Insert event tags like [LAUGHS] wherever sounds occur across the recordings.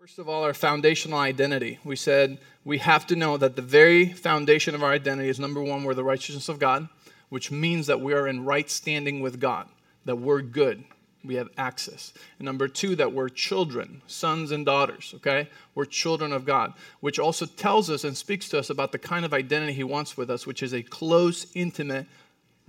First of all, our foundational identity. We said we have to know that the very foundation of our identity is number one, we're the righteousness of God, which means that we are in right standing with God, that we're good, we have access. And number two, that we're children, sons and daughters, okay? We're children of God, which also tells us and speaks to us about the kind of identity He wants with us, which is a close, intimate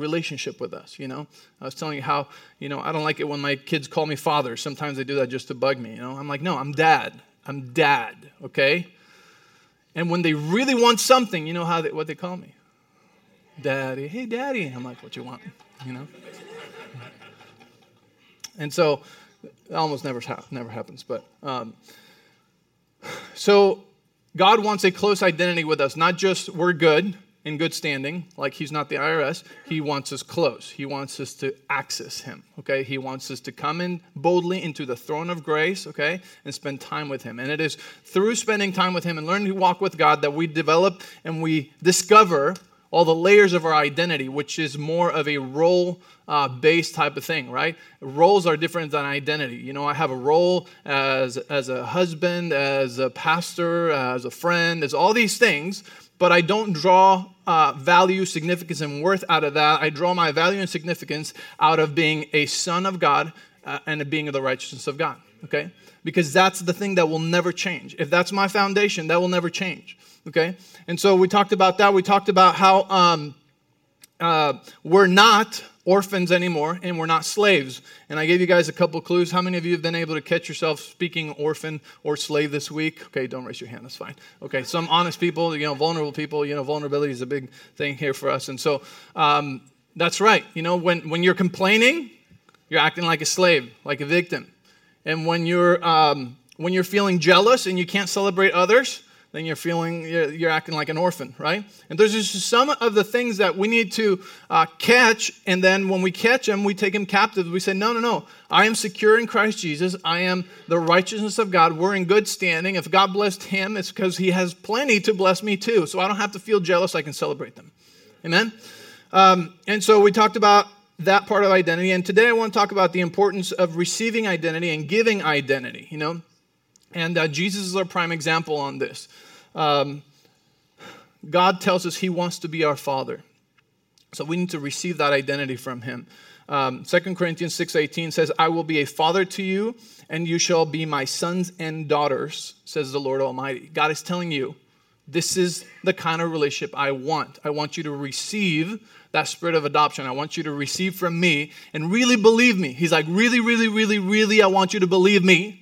relationship with us, you know? I was telling you how, you know, I don't like it when my kids call me father. Sometimes they do that just to bug me, you know? I'm like, no, I'm dad. I'm dad, okay? And when they really want something, you know how they, what they call me? Daddy. Hey, daddy. I'm like, what you want, you know? And so it almost never, never happens, but um, so God wants a close identity with us, not just we're good, in good standing, like he's not the IRS. He wants us close. He wants us to access him, okay? He wants us to come in boldly into the throne of grace, okay, and spend time with him. And it is through spending time with him and learning to walk with God that we develop and we discover all the layers of our identity, which is more of a role uh, based type of thing, right? Roles are different than identity. You know, I have a role as, as a husband, as a pastor, as a friend, as all these things, but I don't draw uh, value, significance, and worth out of that. I draw my value and significance out of being a son of God uh, and being of the righteousness of God, okay? Because that's the thing that will never change. If that's my foundation, that will never change, okay? And so we talked about that. We talked about how um, uh, we're not orphans anymore and we're not slaves. And I gave you guys a couple clues. How many of you have been able to catch yourself speaking orphan or slave this week? Okay, don't raise your hand. That's fine. Okay, some honest people, you know, vulnerable people. You know, vulnerability is a big thing here for us. And so um, that's right. You know, when, when you're complaining, you're acting like a slave, like a victim. And when you're, um, when you're feeling jealous and you can't celebrate others, then you're feeling, you're, you're, acting like an orphan, right? And there's just some of the things that we need to uh, catch, and then when we catch them, we take them captive. We say, no, no, no. I am secure in Christ Jesus. I am the righteousness of God. We're in good standing. If God blessed him, it's because he has plenty to bless me too. So I don't have to feel jealous. I can celebrate them. Amen? Um, and so we talked about that part of identity. And today I want to talk about the importance of receiving identity and giving identity, you know? And uh, Jesus is our prime example on this. Um, God tells us He wants to be our Father. So we need to receive that identity from Him. Um, 2 Corinthians 6.18 says, I will be a father to you, and you shall be my sons and daughters, says the Lord Almighty. God is telling you, this is the kind of relationship I want. I want you to receive that spirit of adoption. I want you to receive from me and really believe me. He's like, really, really, really, really, I want you to believe me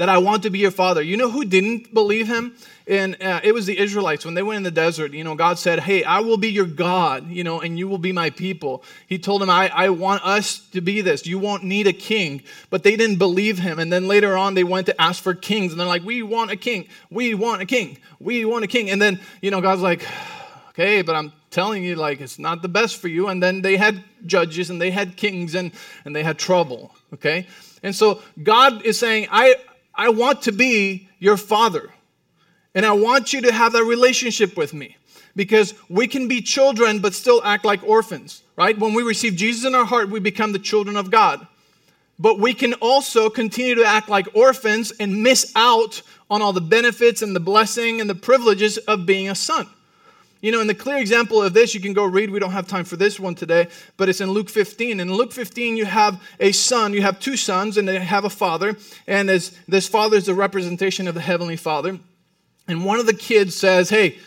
that I want to be your father. You know who didn't believe him? And uh, it was the Israelites when they went in the desert. You know, God said, Hey, I will be your God, you know, and you will be my people. He told them, I, I want us to be this. You won't need a king. But they didn't believe him. And then later on, they went to ask for kings. And they're like, We want a king. We want a king. We want a king. And then, you know, God's like, Okay, but I'm telling you, like, it's not the best for you. And then they had judges and they had kings and, and they had trouble. Okay? And so God is saying, I, I want to be your father. And I want you to have that relationship with me because we can be children but still act like orphans, right? When we receive Jesus in our heart, we become the children of God. But we can also continue to act like orphans and miss out on all the benefits and the blessing and the privileges of being a son. You know, in the clear example of this, you can go read. We don't have time for this one today, but it's in Luke 15. In Luke 15, you have a son, you have two sons, and they have a father. And as this father is a representation of the heavenly father. And one of the kids says, Hey,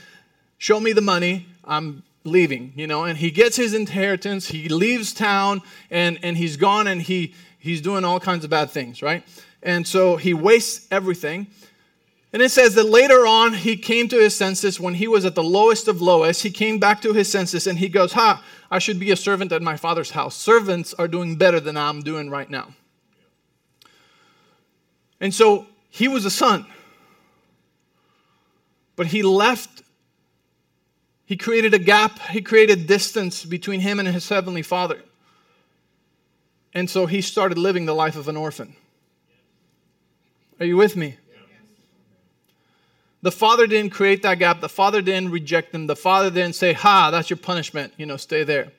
show me the money. I'm leaving, you know, and he gets his inheritance, he leaves town, and, and he's gone and he he's doing all kinds of bad things, right? And so he wastes everything. And it says that later on, he came to his senses when he was at the lowest of lowest. He came back to his senses and he goes, Ha, I should be a servant at my father's house. Servants are doing better than I'm doing right now. And so he was a son. But he left, he created a gap, he created distance between him and his heavenly father. And so he started living the life of an orphan. Are you with me? The father didn't create that gap. The father didn't reject them. The father didn't say, Ha, that's your punishment. You know, stay there.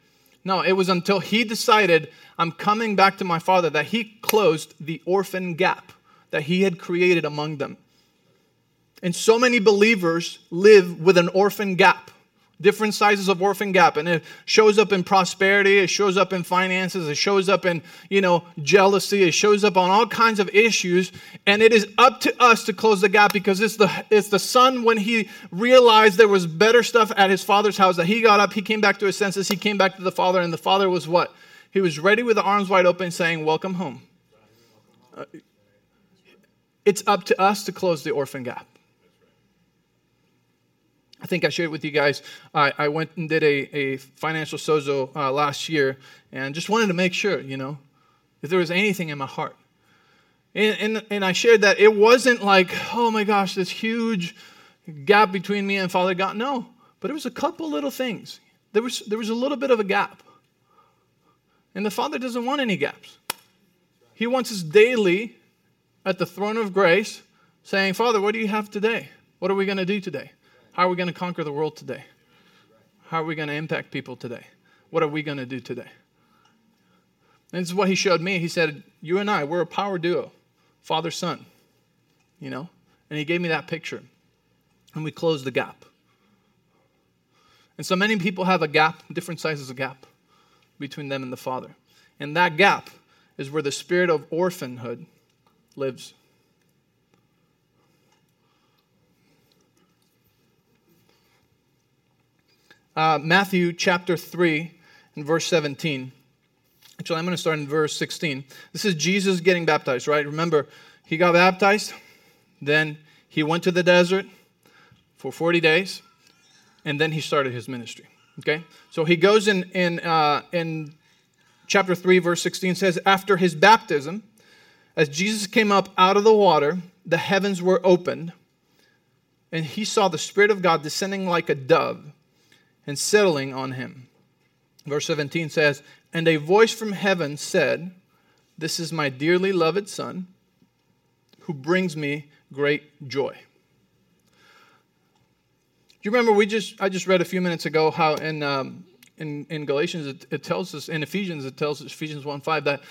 No, it was until he decided, I'm coming back to my father, that he closed the orphan gap, that he had created among them. And so many believers live with an orphan gap, different sizes of orphan gap. And it shows up in prosperity, it shows up in finances, it shows up in, you know, jealousy, it shows up on all kinds of issues. And it is up to us to close the gap because it's the it's the son when he realized there was better stuff at his father's house that he got up, he came back to his senses, he came back to the father, and the father was what? He was ready with the arms wide open saying, Welcome home. Uh, it's up to us to close the orphan gap. I think I shared with you guys. I, I went and did a, a financial sozo uh, last year and just wanted to make sure, you know, if there was anything in my heart. And, and, and I shared that it wasn't like, oh my gosh, this huge gap between me and Father God. No, but it was a couple little things. There was, there was a little bit of a gap. And the Father doesn't want any gaps. He wants us daily at the throne of grace saying, Father, what do you have today? What are we going to do today? How are we going to conquer the world today? How are we going to impact people today? What are we going to do today? And this is what he showed me. He said, You and I, we're a power duo, father son, you know? And he gave me that picture. And we closed the gap. And so many people have a gap, different sizes of gap between them and the Father. And that gap is where the spirit of orphanhood lives. Uh, Matthew chapter 3 and verse 17. Actually, I'm going to start in verse 16. This is Jesus getting baptized, right? Remember, he got baptized, then he went to the desert for 40 days, and then he started his ministry. Okay? So he goes in, in, uh, in chapter 3, verse 16 says, After his baptism, as Jesus came up out of the water, the heavens were opened, and he saw the Spirit of God descending like a dove and settling on him. Verse 17 says, And a voice from heaven said, This is my dearly loved Son, who brings me great joy. Do you remember we just I just read a few minutes ago how in um, in, in Galatians it, it, tells us in Ephesians it tells us Ephesians 1 5 that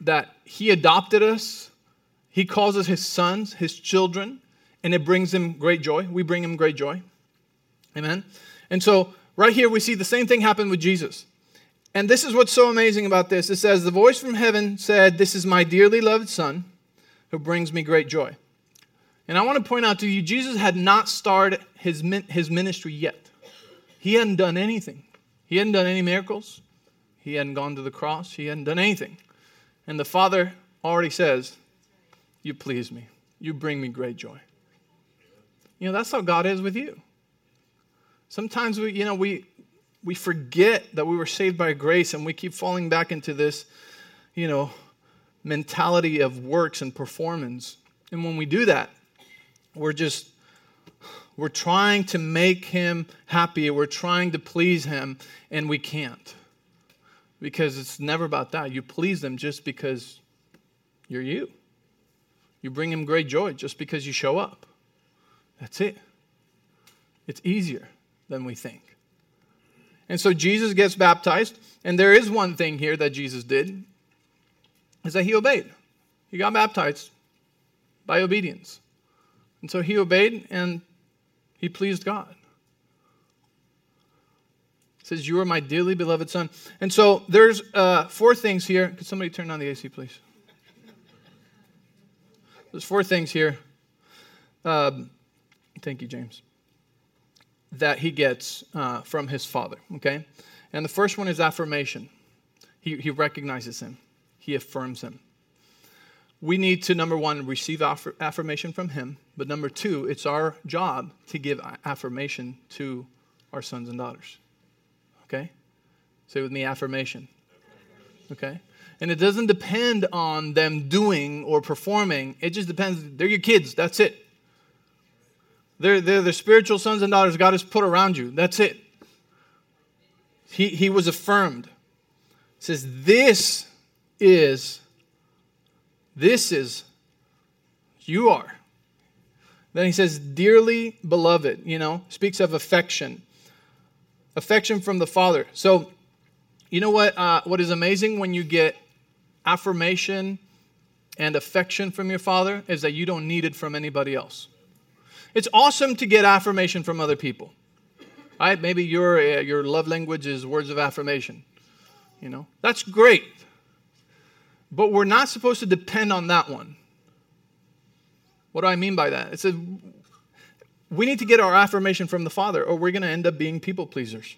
that he adopted us, he calls us his sons, his children, and it brings him great joy. We bring him great joy. Amen. And so Right here, we see the same thing happen with Jesus. And this is what's so amazing about this. It says, The voice from heaven said, This is my dearly loved Son who brings me great joy. And I want to point out to you, Jesus had not started his, his ministry yet. He hadn't done anything. He hadn't done any miracles. He hadn't gone to the cross. He hadn't done anything. And the Father already says, You please me. You bring me great joy. You know, that's how God is with you. Sometimes we, you know, we we forget that we were saved by grace and we keep falling back into this, you know, mentality of works and performance. And when we do that, we're just we're trying to make him happy, we're trying to please him, and we can't. Because it's never about that. You please him just because you're you. You bring him great joy just because you show up. That's it. It's easier than we think. And so Jesus gets baptized, and there is one thing here that Jesus did is that he obeyed. He got baptized by obedience. And so he obeyed and he pleased God. Says, You are my dearly beloved son. And so there's uh, four things here. Could somebody turn on the AC, please? There's four things here. Um, thank you, James that he gets uh, from his father, okay? And the first one is affirmation. He, he recognizes him, he affirms him. We need to, number one, receive aff- affirmation from him, but number two, it's our job to give affirmation to our sons and daughters, okay? Say with me affirmation, okay? And it doesn't depend on them doing or performing, it just depends. They're your kids, that's it. They're, they're the spiritual sons and daughters God has put around you. That's it. He, he was affirmed. Says, This is, this is, you are. Then he says, Dearly beloved, you know, speaks of affection. Affection from the Father. So, you know what? Uh, what is amazing when you get affirmation and affection from your father is that you don't need it from anybody else. It's awesome to get affirmation from other people. Right? Maybe your, uh, your love language is words of affirmation. You know, that's great. But we're not supposed to depend on that one. What do I mean by that? It's a, we need to get our affirmation from the Father, or we're going to end up being people pleasers.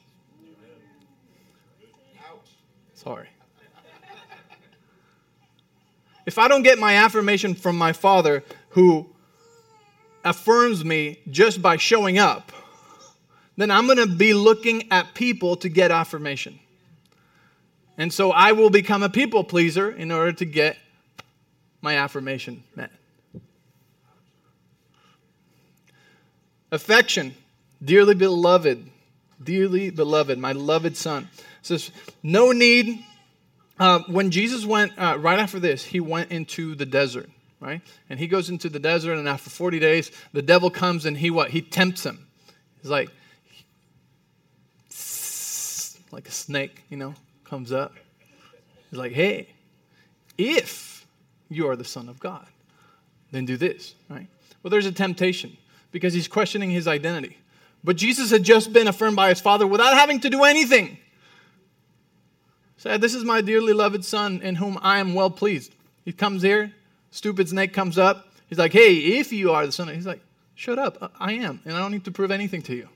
Sorry. If I don't get my affirmation from my Father, who affirms me just by showing up, then I'm going to be looking at people to get affirmation. And so I will become a people pleaser in order to get my affirmation met. Affection, dearly beloved, dearly beloved, my beloved son. Says, no need. Uh, when Jesus went, uh, right after this, he went into the desert, right? And he goes into the desert, and after 40 days, the devil comes and he what? He tempts him. He's like, like a snake, you know, comes up. He's like, hey, if you are the Son of God, then do this, right? Well, there's a temptation because he's questioning his identity. But Jesus had just been affirmed by his Father without having to do anything. Said, This is my dearly loved Son in whom I am well pleased. He comes here, stupid snake comes up. He's like, Hey, if you are the Son, he's like, Shut up, I am, and I don't need to prove anything to you.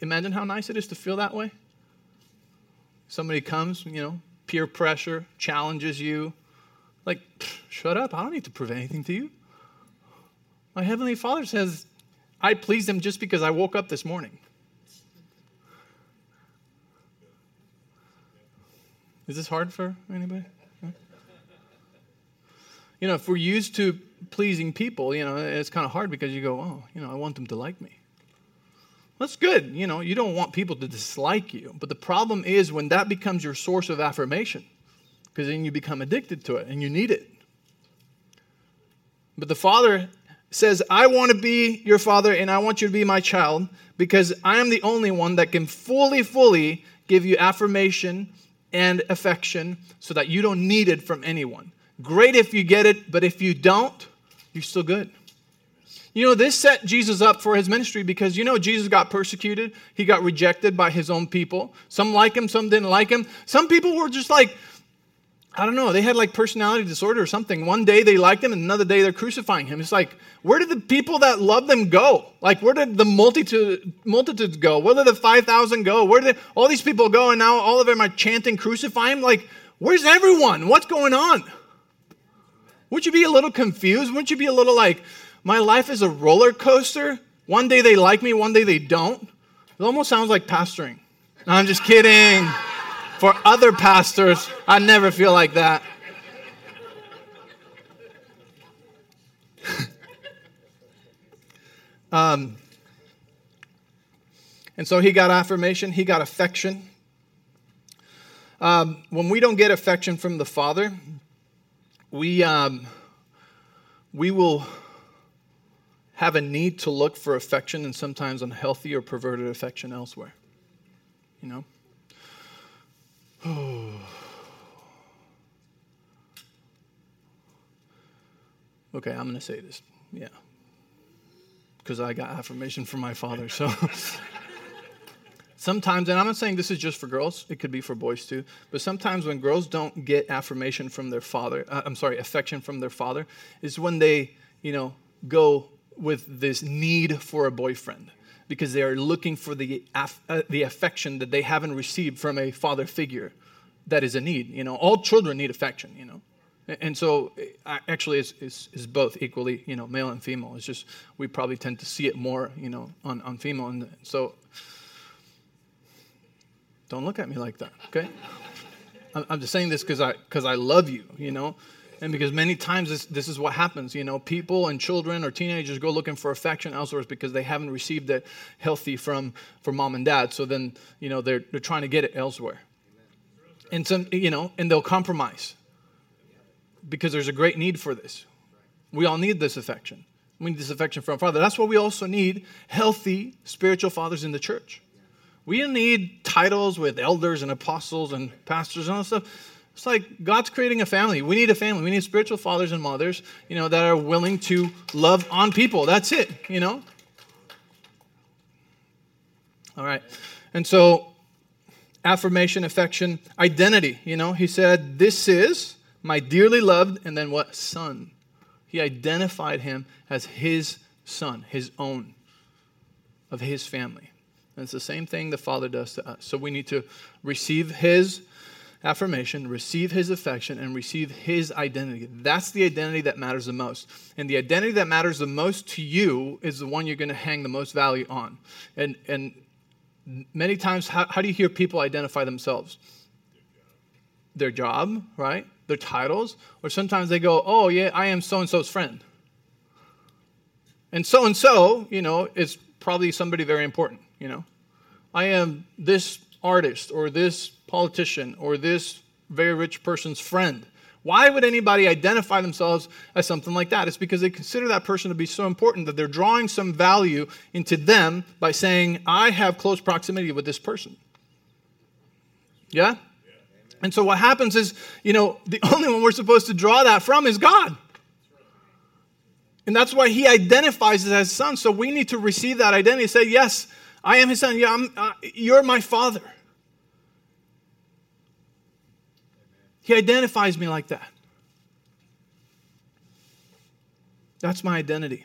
Imagine how nice it is to feel that way. Somebody comes, you know, peer pressure, challenges you. Like, shut up, I don't need to prove anything to you. My Heavenly Father says, I pleased Him just because I woke up this morning. Is this hard for anybody? You know, if we're used to pleasing people, you know, it's kind of hard because you go, oh, you know, I want them to like me. That's good. You know, you don't want people to dislike you. But the problem is when that becomes your source of affirmation, because then you become addicted to it and you need it. But the Father says, I want to be your Father and I want you to be my child because I am the only one that can fully, fully give you affirmation and affection so that you don't need it from anyone. Great if you get it, but if you don't, you're still good. You know, this set Jesus up for his ministry because you know Jesus got persecuted. He got rejected by his own people. Some like him, some didn't like him. Some people were just like, I don't know, they had like personality disorder or something. One day they liked him, and another day they're crucifying him. It's like, where did the people that loved them go? Like, where did the multitude, multitudes go? Where did the 5,000 go? Where did all these people go? And now all of them are chanting, crucify him? Like, where's everyone? What's going on? Wouldn't you be a little confused? Wouldn't you be a little like, my life is a roller coaster. One day they like me, one day they don't. It almost sounds like pastoring. No, I'm just kidding. For other pastors, I never feel like that. [LAUGHS] um, and so he got affirmation, he got affection. Um, when we don't get affection from the Father, we, um, we will have a need to look for affection and sometimes unhealthy or perverted affection elsewhere. You know? [SIGHS] okay, I'm going to say this. Yeah. Because I got affirmation from my father. So sometimes, and I'm not saying this is just for girls, it could be for boys too, but sometimes when girls don't get affirmation from their father, uh, I'm sorry, affection from their father, is when they, you know, go with this need for a boyfriend because they are looking for the, uh, the affection that they haven't received from a father figure that is a need. You know, all children need affection, you know. And so, actually, it's, it's, it's, both equally, you know, male and female. It's just we probably tend to see it more, you know, on, on female. And so, don't look at me like that, okay? [LAUGHS] I'm just saying this because I, cause I love you, you know? And because many times this, this is what happens, you know, people and children or teenagers go looking for affection elsewhere because they haven't received it healthy from, from mom and dad. So then, you know, they're, they're trying to get it elsewhere. And some, you know, and they'll compromise because there's a great need for this. We all need this affection. We need this affection from Father. That's why we also need healthy spiritual fathers in the church. We need titles with elders and apostles and pastors and all that stuff. It's like God's creating a family. We need a family. We need spiritual fathers and mothers, you know, that are willing to love on people. That's it, you know? All right. And so affirmation, affection, identity, you know, he said, This is my dearly loved, and then what? Son. He identified him as his son, his own, of his family. And it's the same thing the Father does to us. So we need to receive his affirmation, receive his affection, and receive his identity. That's the identity that matters the most. And the identity that matters the most to you is the one you're going to hang the most value on. And, and many times, how, how do you hear people identify themselves? Their job, right? Their titles. Or sometimes they go, oh, yeah, I am so and so's friend. And so and so, you know, is probably somebody very important, you know. I am this artist or this politician or this very rich person's friend. Why would anybody identify themselves as something like that? It's because they consider that person to be so important that they're drawing some value into them by saying, I have close proximity with this person. Yeah? And so what happens is, you know, the [LAUGHS] only one we're supposed to draw that from is God. And that's why he identifies as His son. So we need to receive that identity. Say, yes, I am his son. Yeah, uh, you're my father. He identifies me like that. That's my identity.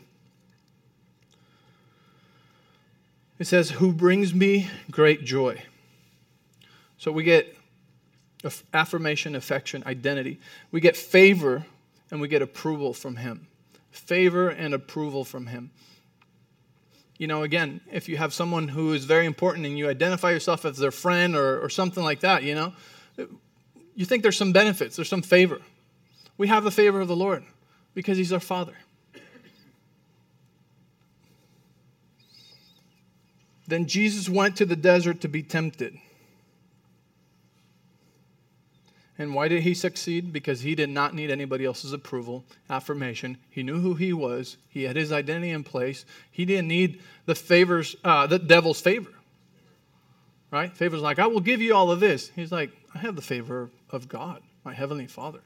It says, Who brings me great joy. So we get affirmation, affection, identity. We get favor and we get approval from Him. Favor and approval from Him. You know, again, if you have someone who is very important and you identify yourself as their friend or, or something like that, you know, you think there's some benefits, there's some favor. We have the favor of the Lord because He's our Father. Then Jesus went to the desert to be tempted. And why did he succeed? Because he did not need anybody else's approval, affirmation. He knew who he was. He had his identity in place. He didn't need the favors, uh, the devil's favor. Right? Favor's like, I will give you all of this. He's like, I have the favor of God, my Heavenly Father.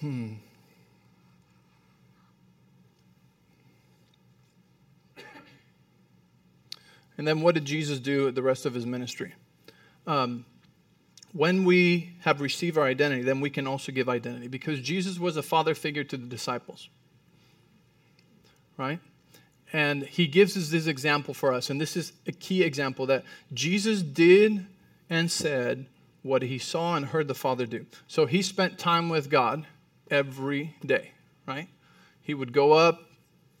Hmm. And then what did Jesus do at the rest of his ministry? Um, when we have received our identity, then we can also give identity because Jesus was a father figure to the disciples. Right? And he gives us this example for us. And this is a key example that Jesus did and said what he saw and heard the Father do. So he spent time with God every day, right? He would go up,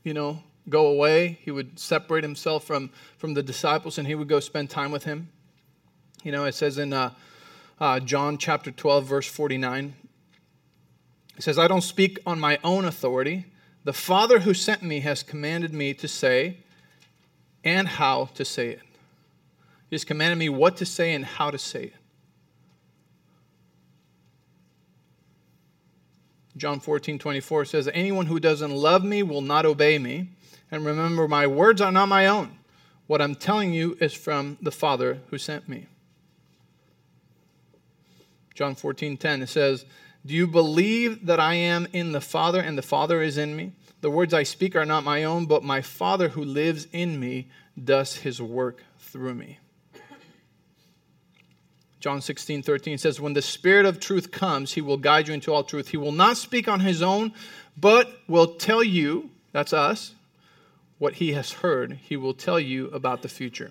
you know, go away. He would separate himself from, from the disciples and he would go spend time with him. You know, it says in uh, uh, John chapter 12, verse 49, it says, I don't speak on my own authority. The Father who sent me has commanded me to say and how to say it. He has commanded me what to say and how to say it. John 14, 24 says, Anyone who doesn't love me will not obey me. And remember, my words are not my own. What I'm telling you is from the Father who sent me. John 14, 10, it says, Do you believe that I am in the Father and the Father is in me? The words I speak are not my own, but my Father who lives in me does his work through me. John 16, 13 says, When the Spirit of truth comes, he will guide you into all truth. He will not speak on his own, but will tell you, that's us, what he has heard. He will tell you about the future.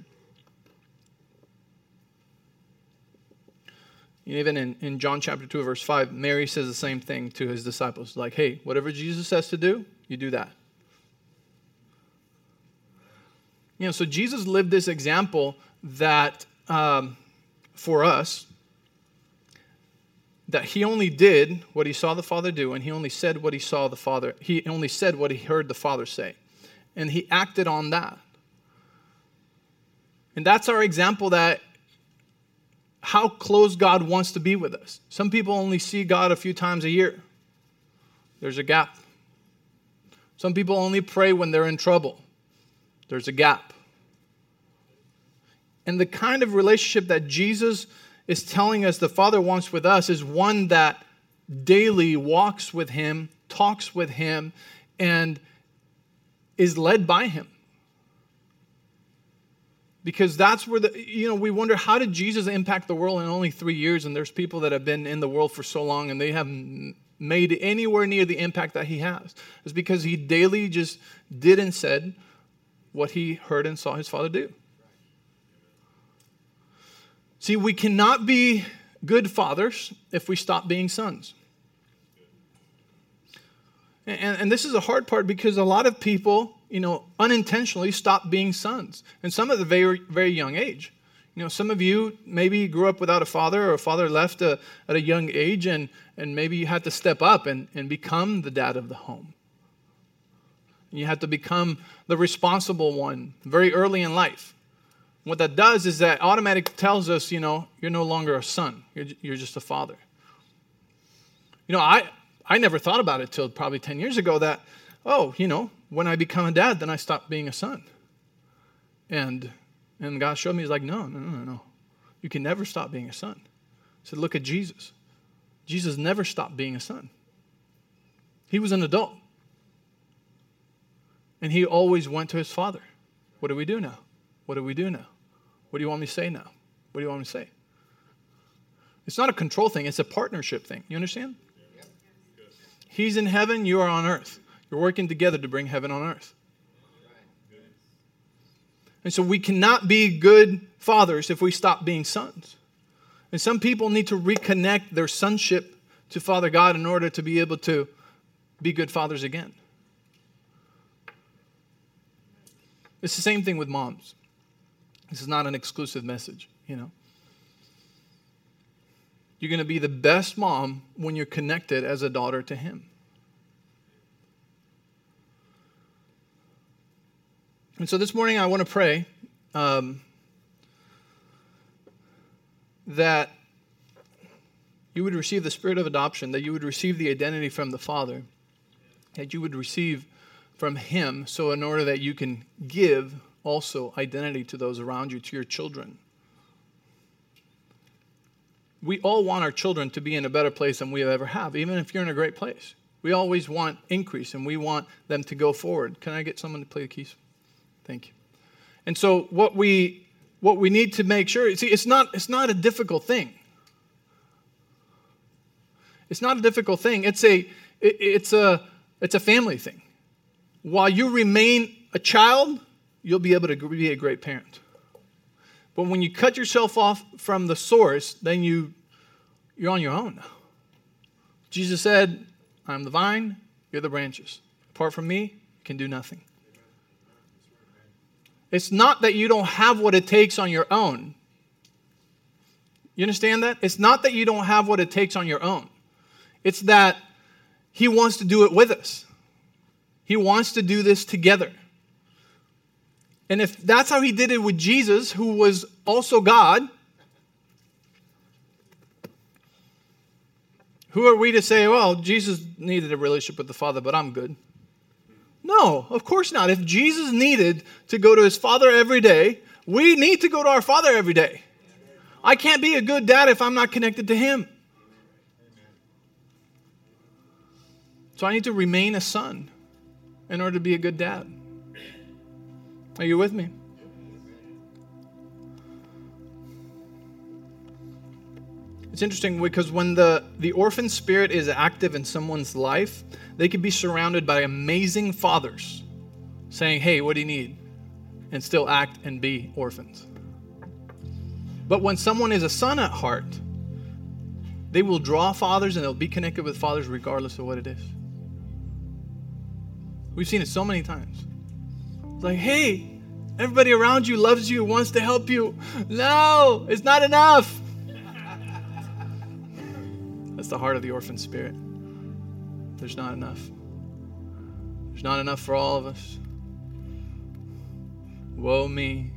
Even in, in John chapter 2, verse 5, Mary says the same thing to his disciples like, hey, whatever Jesus says to do, you do that. You know, so Jesus lived this example that um, for us, that he only did what he saw the Father do, and he only said what he saw the Father, he only said what he heard the Father say. And he acted on that. And that's our example that how close God wants to be with us. Some people only see God a few times a year. There's a gap. Some people only pray when they're in trouble. There's a gap. And the kind of relationship that Jesus is telling us the Father wants with us is one that daily walks with Him, talks with Him, and is led by Him. Because that's where the, you know, we wonder how did Jesus impact the world in only three years? And there's people that have been in the world for so long and they haven't made anywhere near the impact that he has. It's because he daily just did and said what he heard and saw his father do. See, we cannot be good fathers if we stop being sons. And, and, this is a hard part because a lot of people, you know, unintentionally stop being sons, and some at a very, very young age. You know, some of you maybe grew up without a father or a father left a, at a young age, and, and maybe you had to step up and, and become the dad of the home. You had to become the responsible one very early in life. What that does is that automatic tells us, you know, you're no longer a son, you're, you're just a father. You know, I, I never thought about it till probably 10 years ago that, oh, you know, when I become a dad, then I stop being a son. And, and God showed me, He's like, no, no, no, no. You can never stop being a son. He said, look at Jesus. Jesus never stopped being a son. He was an adult. And he always went to his father. What do we do now? What do we do now? What do you want me to say now? What do you want me to say? It's not a control thing, it's a partnership thing. You understand? He's in heaven, you are on earth. You're working together to bring heaven on earth. And so we cannot be good fathers if we stop being sons. And some people need to reconnect their sonship to Father God in order to be able to be good fathers again. It's the same thing with moms. This is not an exclusive message, you know. You're going to be the best mom when you're connected as a daughter to Him. And so this morning I want to pray um, that you would receive the spirit of adoption, that you would receive the identity from the Father, that you would receive from Him, so in order that you can give also identity to those around you, to your children. We all want our children to be in a better place than we ever have, even if you're in a great place. We always want increase and we want them to go forward. Can I get someone to play the keys? Thank you. And so what we what we need to make sure see it's not it's not a difficult thing. It's not a difficult thing. It's a it, it's a it's a family thing. While you remain a child, you'll be able to be a great parent. But when you cut yourself off from the source, then you, you're on your own Jesus said, I'm the vine, you're the branches. Apart from me, you can do nothing. It's not that you don't have what it takes on your own. You understand that? It's not that you don't have what it takes on your own. It's that He wants to do it with us. He wants to do this together. And if that's how he did it with Jesus, who was also God, who are we to say, well, Jesus needed a relationship with the Father, but I'm good? No, of course not. If Jesus needed to go to his Father every day, we need to go to our Father every day. I can't be a good dad if I'm not connected to him. So I need to remain a son in order to be a good dad. Are you with me? It's interesting because when the, the orphan spirit is active in someone's life, they can be surrounded by amazing fathers saying, Hey, what do you need? And still act and be orphans. But when someone is a son at heart, they will draw fathers and they'll be connected with fathers regardless of what it is. We've seen it so many times. It's like, hey, everybody around you loves you, wants to help you. No, it's not enough. That's the heart of the orphan spirit. There's not enough. There's not enough for all of us. Woe me.